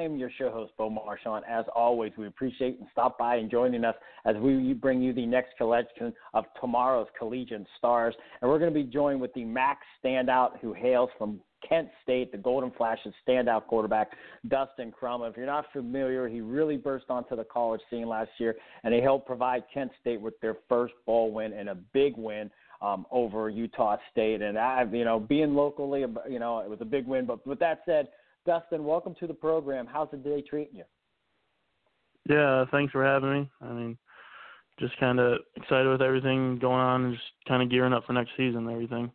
I am your show host, Bo Marchionte. As always, we appreciate and stop by and joining us as we bring you the next collection of tomorrow's collegiate stars. And we're going to be joined with the Max standout who hails from Kent State, the Golden Flashes standout quarterback, Dustin Crum. If you're not familiar, he really burst onto the college scene last year, and he helped provide Kent State with their first bowl win and a big win um, over Utah State. And I, you know, being locally, you know, it was a big win. But with that said, Dustin, welcome to the program. How's the day treating you? Yeah, thanks for having me. I mean, just kind of excited with everything going on and just kind of gearing up for next season and everything.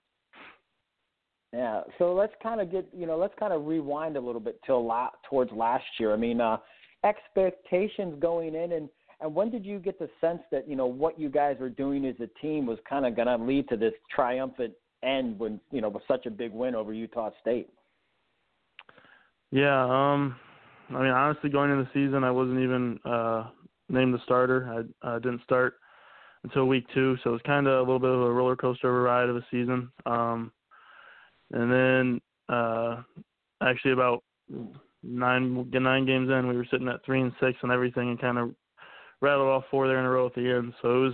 Yeah, so let's kind of get you know let's kind of rewind a little bit till la- towards last year. I mean, uh, expectations going in, and and when did you get the sense that you know what you guys were doing as a team was kind of going to lead to this triumphant end when you know with such a big win over Utah State? Yeah, um, I mean, honestly, going into the season, I wasn't even uh, named the starter. I uh, didn't start until week two, so it was kind of a little bit of a roller coaster of a ride of a season. Um, and then, uh, actually, about nine nine games in, we were sitting at three and six and everything, and kind of rattled off four there in a row at the end. So it was,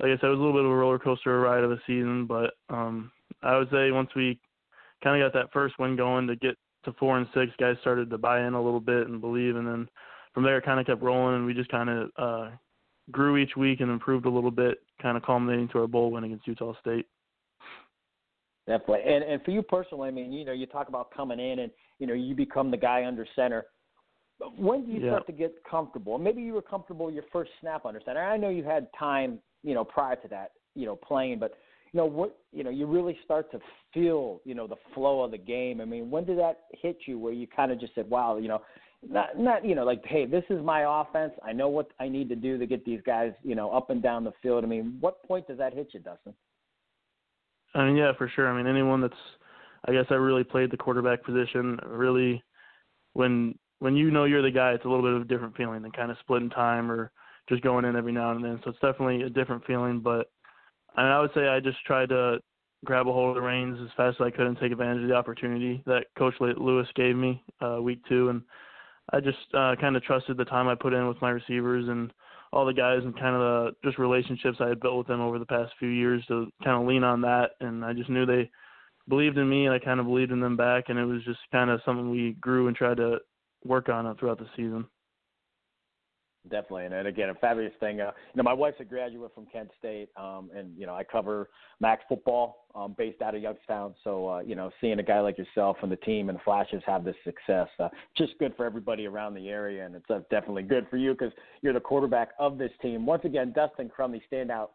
like I said, it was a little bit of a roller coaster ride of a season. But um, I would say once we kind of got that first win going to get to four and six, guys started to buy in a little bit and believe, and then from there it kind of kept rolling, and we just kind of uh, grew each week and improved a little bit, kind of culminating to our bowl win against Utah State. Definitely. And and for you personally, I mean, you know, you talk about coming in and you know you become the guy under center. When do you Yeah. start to get comfortable? Maybe you were comfortable your first snap under center. I know you had time, you know, prior to that, you know, playing, but you know what, you know, you really start to feel, you know, the flow of the game. I mean, when did that hit you where you kind of just said, "Wow, you know, not not you know, like, hey, this is my offense. I know what I need to do to get these guys, you know, up and down the field." I mean, what point does that hit you, Dustin? I mean, yeah, for sure. I mean, anyone that's, I guess, I really played the quarterback position. Really, when when you know you're the guy, it's a little bit of a different feeling than kind of splitting time or just going in every now and then. So it's definitely a different feeling. But I, mean, I would say I just tried to grab a hold of the reins as fast as I could and take advantage of the opportunity that Coach Lewis gave me uh, week two, and I just uh, kind of trusted the time I put in with my receivers and all the guys and kind of the just relationships I had built with them over the past few years to kind of lean on that. And I just knew they believed in me, and I kind of believed in them back. And it was just kind of something we grew and tried to work on it throughout the season. Definitely, and, again, a fabulous thing. Uh, you know, my wife's a graduate from Kent State, um, and you know, I cover Max football, um, based out of Youngstown. So, uh, you know, seeing a guy like yourself and the team and the Flashes have this success, uh, just good for everybody around the area, and it's uh, definitely good for you because you're the quarterback of this team. Once again, Dustin Crumley, standout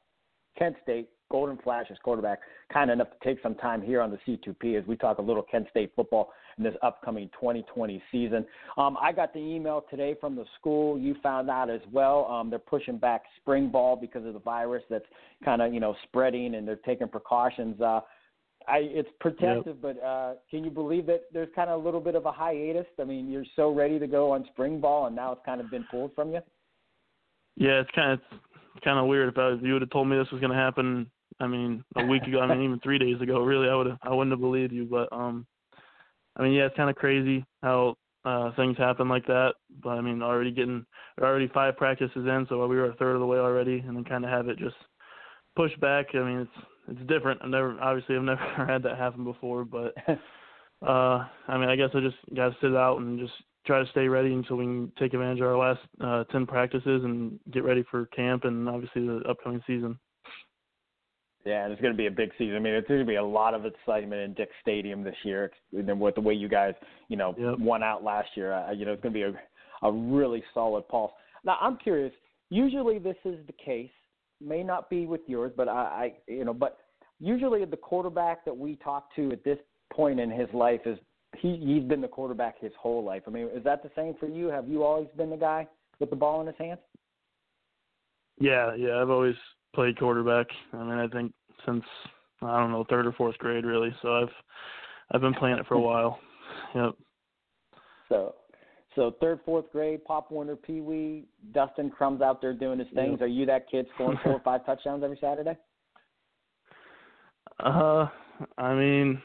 Kent State Golden Flashes quarterback, kind enough to take some time here on the C2P as we talk a little Kent State football in this upcoming 2020 season. Um, I got the email today from the school. You found out as well. Um, they're pushing back spring ball because of the virus that's kind of you know spreading, and they're taking precautions. Uh, I, it's protective, but uh, can you believe that there's kind of a little bit of a hiatus? I mean, you're so ready to go on spring ball, and now it's kind of been pulled from you. Yeah, it's kind of it's kind of weird. If, I, if you would have told me this was going to happen, I mean, a week ago, I mean, even three days ago, really, I would have, I wouldn't have believed you. But um, I mean, yeah, it's kind of crazy how uh things happen like that. But I mean, already getting, already five practices in, so we were a third of the way already, and then kind of have it just pushed back. I mean, it's it's different. I've never, obviously, I've never had that happen before, but uh, I mean, I guess I just got to sit out and just try to stay ready until we can take advantage of our last uh, 10 practices and get ready for camp and obviously the upcoming season. Yeah, and it's going to be a big season. I mean, it's going to be a lot of excitement in Dix Stadium this year. And with the way you guys, you know, yep. won out last year, uh, you know, it's going to be a, a really solid pulse. Now, I'm curious. Usually, this is the case. May not be with yours, but I, I you know, but usually the quarterback that we talk to at this point in his life is he he's been the quarterback his whole life. I mean, is that the same for you? Have you always been the guy with the ball in his hands? Yeah, yeah, I've always played quarterback. I mean, I think since I don't know third or fourth grade, really. So I've I've been playing it for a while. Yep. So, so third, fourth grade, Pop Warner, Pee Wee, Dustin Crum's out there doing his things. Yep. Are you that kid scoring four or five touchdowns every Saturday? Uh, I mean,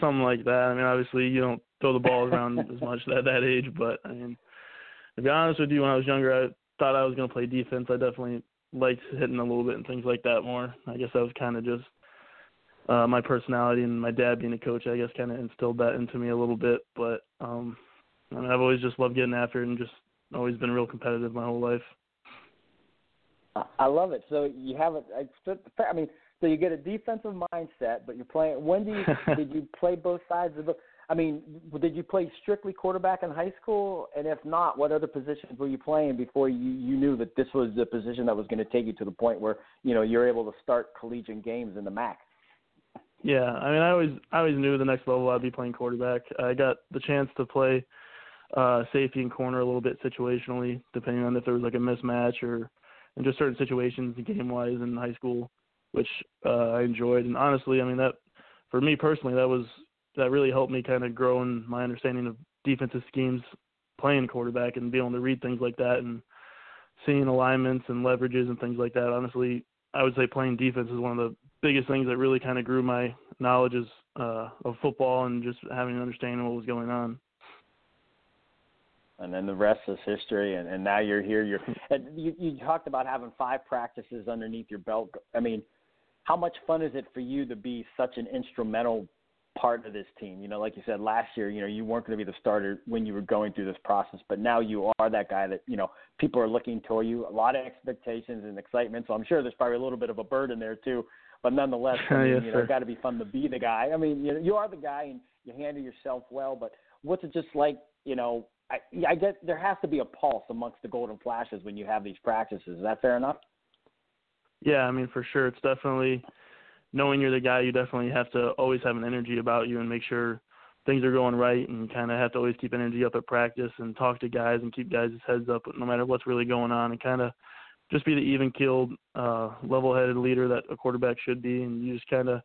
something like that. I mean, obviously you don't throw the ball around as much at that age, but I mean, to be honest with you, when I was younger, I thought I was going to play defense. I definitely liked hitting a little bit and things like that more. I guess that was kind of just uh, my personality and my dad being a coach. I guess kind of instilled that into me a little bit. But um, I mean, I've always just loved getting after it and just always been real competitive my whole life. I love it. So you have a, I mean, so you get a defensive mindset, but you're playing. When do you did you play both sides of the? I mean, did you play strictly quarterback in high school? And if not, what other positions were you playing before you you knew that this was the position that was going to take you to the point where you know you're able to start collegiate games in the MAC? Yeah, I mean, I always I always knew the next level I'd be playing quarterback. I got the chance to play uh safety and corner a little bit situationally, depending on if there was like a mismatch or in just certain situations game wise in high school, which uh I enjoyed. And honestly, I mean that for me personally, that was that really helped me kind of grow in my understanding of defensive schemes playing quarterback and being able to read things like that and seeing alignments and leverages and things like that. Honestly, I would say playing defense is one of the biggest things that really kind of grew my knowledges uh, of football and just having an understanding of what was going on. And then the rest is history. And, and now you're here. You're you, you talked about having five practices underneath your belt. I mean, how much fun is it for you to be such an instrumental part of this team. You know, like you said last year, you know, you weren't going to be the starter when you were going through this process, but now you are that guy that, you know, people are looking toward you. A lot of expectations and excitement. So I'm sure there's probably a little bit of a burden there too. But nonetheless, I mean, yes, you know, it's got to be fun to be the guy. I mean, you know, you are the guy and you handle yourself well, but what's it just like, you know, I, I get there has to be a pulse amongst the Golden Flashes when you have these practices. Is that fair enough? Yeah, I mean, for sure. It's definitely knowing you're the guy, you definitely have to always have an energy about you and make sure things are going right and kind of have to always keep energy up at practice and talk to guys and keep guys' heads up no matter what's really going on and kind of just be the even keeled, uh, level headed leader that a quarterback should be. And you just kind of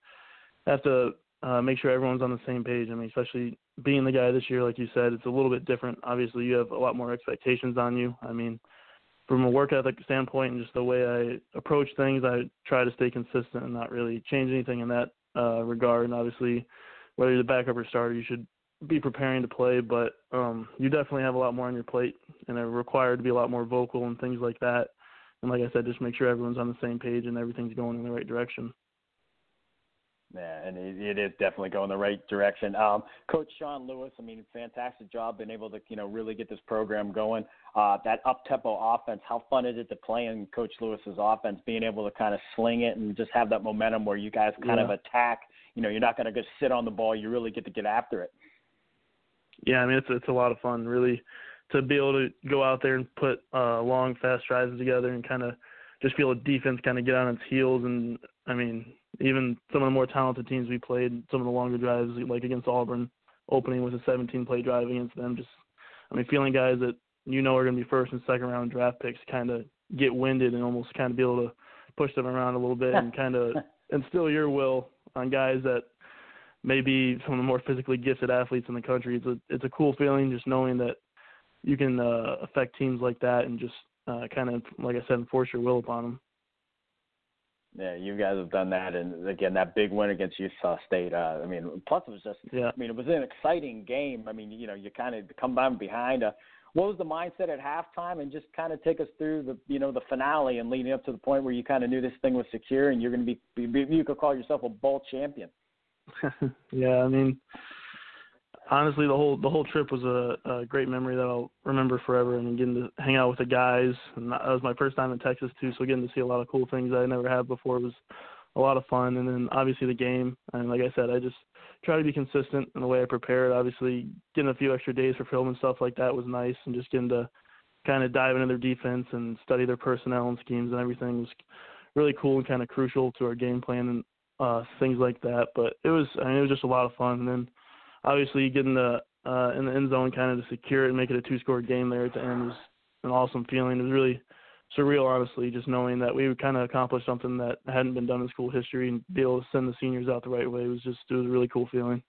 have to uh, make sure everyone's on the same page. I mean, especially being the guy this year, like you said, it's a little bit different. Obviously, you have a lot more expectations on you. I mean, from a work ethic standpoint and just the way I approach things, I try to stay consistent and not really change anything in that uh, regard. And obviously, whether you're the backup or starter, you should be preparing to play, but um, you definitely have a lot more on your plate and are required to be a lot more vocal and things like that. And like I said, just make sure everyone's on the same page and everything's going in the right direction. Yeah, and it, it is definitely going the right direction. Um, Coach Sean Lewis, I mean, fantastic job being able to you know really get this program going. Uh, that up tempo offense, how fun is it to play in Coach Lewis's offense? Being able to kind of sling it and just have that momentum where you guys kind yeah. of attack. You know, you're not going to just sit on the ball. You really get to get after it. Yeah, I mean it's it's a lot of fun, really, to be able to go out there and put uh, long, fast drives together and kind of just feel a defense kind of get on its heels. And I mean, even some of the more talented teams we played, some of the longer drives, like against Auburn, opening with a 17 play drive against them. Just, I mean, feeling guys that you know are going to be first and second round draft picks kind of get winded and almost kind of be able to push them around a little bit and kind of instill your will on guys that may be some of the more physically gifted athletes in the country. It's a it's a cool feeling just knowing that you can uh, affect teams like that and just uh, kind of like I said enforce your will upon them. Yeah, you guys have done that, and again, that big win against Utah State. Uh, I mean, plus it was just. Yeah. I mean, it was an exciting game. I mean, you know, you kind of come down behind. Uh, what was the mindset at halftime, and just kind of take us through the, you know, the finale and leading up to the point where you kind of knew this thing was secure and you're going to be, be, you could call yourself a bowl champion. yeah, I mean, honestly, the whole the whole trip was a, a great memory that I'll remember forever. And getting to hang out with the guys, and that was my first time in Texas too. So getting to see a lot of cool things I never had before was a lot of fun. And then obviously the game. And like I said, I just try to be consistent in the way I prepare. Obviously, getting a few extra days for film and stuff like that was nice, and just getting to kind of dive into their defense and study their personnel and schemes and everything was really cool and kind of crucial to our game plan and uh, things like that. But it was, I mean, it was just a lot of fun. And then obviously getting the uh, in the end zone kind of to secure it and make it a two-score game there at the end was an awesome feeling. It was really surreal, honestly, just knowing that we kind of accomplish something that hadn't been done in school history and be able to send the seniors out the right way. It was just, it was a really cool feeling.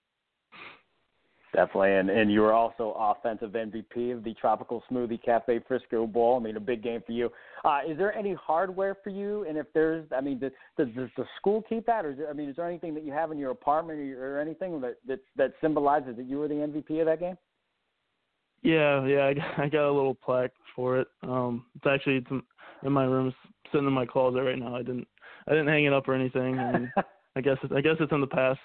Definitely, and and you were also offensive MVP of the Tropical Smoothie Cafe Frisco Bowl. I mean, a big game for you. Uh, is there any hardware for you? And if there's, I mean, does, does, does the school keep that, or is there, I mean, is there anything that you have in your apartment or, or anything that, that that symbolizes that you were the MVP of that game? Yeah, yeah, I got, I got a little plaque for it. Um, it's actually it's in my room, sitting in my closet right now. I didn't I didn't hang it up or anything. And I guess it, I guess it's in the past.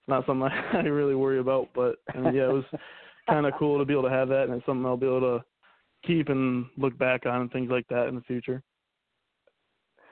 It's not something I, I really worry about. But I mean, yeah, it was kind of cool to be able to have that, and it's something I'll be able to keep and look back on and things like that in the future.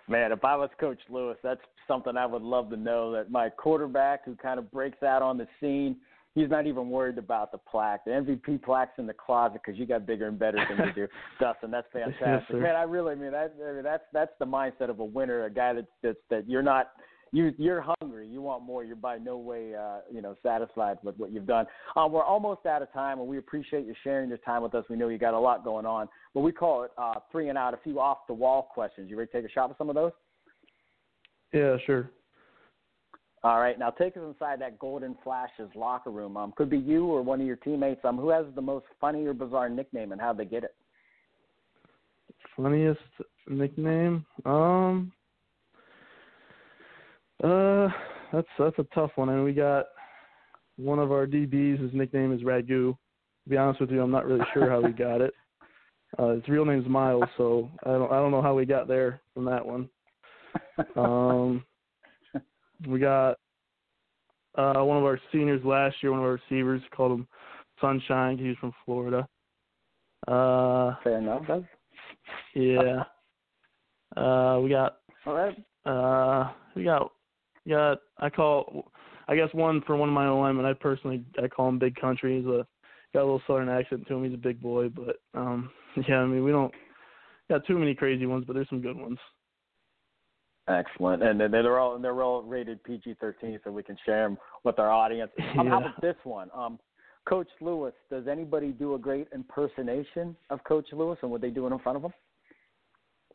Man, if I was Coach Lewis, that's something I would love to know. That my quarterback who kind of breaks out on the scene he's not even worried about the plaque. The MVP plaque's in the closet because you got bigger and better things to do. Dustin, that's fantastic, yes, man. I really mean that. I mean, that's that's the mindset of a winner, a guy that's that's that you're not you you're hungry, you want more. You're by no way uh, you know satisfied with what you've done. Um, we're almost out of time, and we appreciate you sharing your time with us. We know you got a lot going on, but we call it uh, three and out. A few off the wall questions. You ready to take a shot with some of those? Yeah, sure. All right, now take us inside that Golden Flashes locker room. Um, could be you or one of your teammates. Um, who has the most funny or bizarre nickname, and how'd they get it? Funniest nickname? Um, uh, that's that's a tough one. And we got one of our DBs. His nickname is Ragu. To be honest with you, I'm not really sure how we got it. Uh, his real name's Miles, so I don't I don't know how we got there from that one. Um. We got uh, one of our seniors last year, one of our receivers, called him Sunshine. He's from Florida. Uh, Fair enough. Yeah. Uh, we got. All right. Uh, we got. Got. I call. I guess one for one of my alignment. I personally I call him Big Country. He's a got a little southern accent to him. He's a big boy, but um, yeah. I mean, we don't got too many crazy ones, but there's some good ones. Excellent, and they're all and they're all rated PG-13, so we can share them with our audience. Um, yeah. How about this one, um, Coach Lewis? Does anybody do a great impersonation of Coach Lewis, and would they do it in front of him?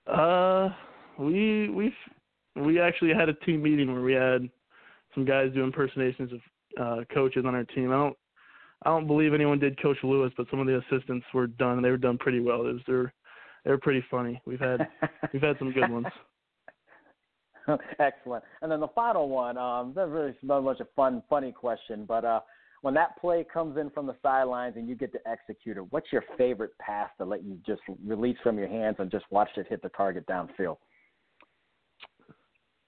Uh, we we we actually had a team meeting where we had some guys do impersonations of uh, coaches on our team. I don't I don't believe anyone did Coach Lewis, but some of the assistants were done. And they were done pretty well. It was, they're they're pretty funny. We've had we've had some good ones. Excellent. And then the final one, um, that's really not much a fun, funny question, but uh, when that play comes in from the sidelines and you get to execute it, what's your favorite pass to let you just release from your hands and just watch it hit the target downfield?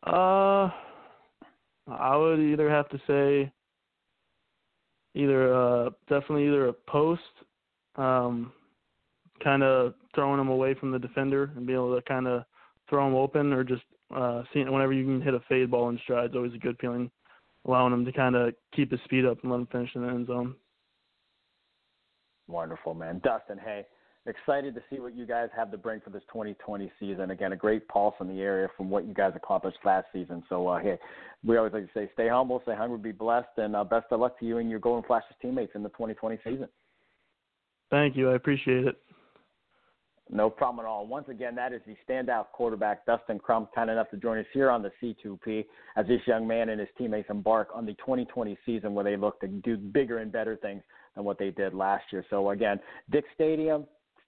Uh, I would either have to say either uh, definitely either a post, um, kind of throwing them away from the defender and be able to kind of throw them open, or just uh, seeing whenever you can hit a fade ball in stride is always a good feeling, allowing him to kind of keep his speed up and let him finish in the end zone. Wonderful, man. Dustin, hey, excited to see what you guys have to bring for this 2020 season. Again, a great pulse in the area from what you guys accomplished last season. So, uh, hey, we always like to say, stay humble, stay hungry, be blessed, and uh, best of luck to you and your Golden Flashes teammates in the 2020 season. Thank you. I appreciate it. No problem at all. Once again, that is the standout quarterback, Dustin Crum, kind enough to join us here on the C2P as this young man and his teammates embark on the 2020 season where they look to do bigger and better things than what they did last year. So, again, Dix Stadium,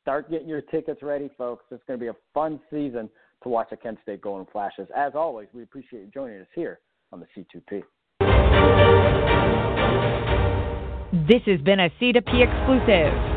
start getting your tickets ready, folks. It's going to be a fun season to watch the Kent State Golden Flashes. As always, we appreciate you joining us here on the C2P. This has been a C2P exclusive.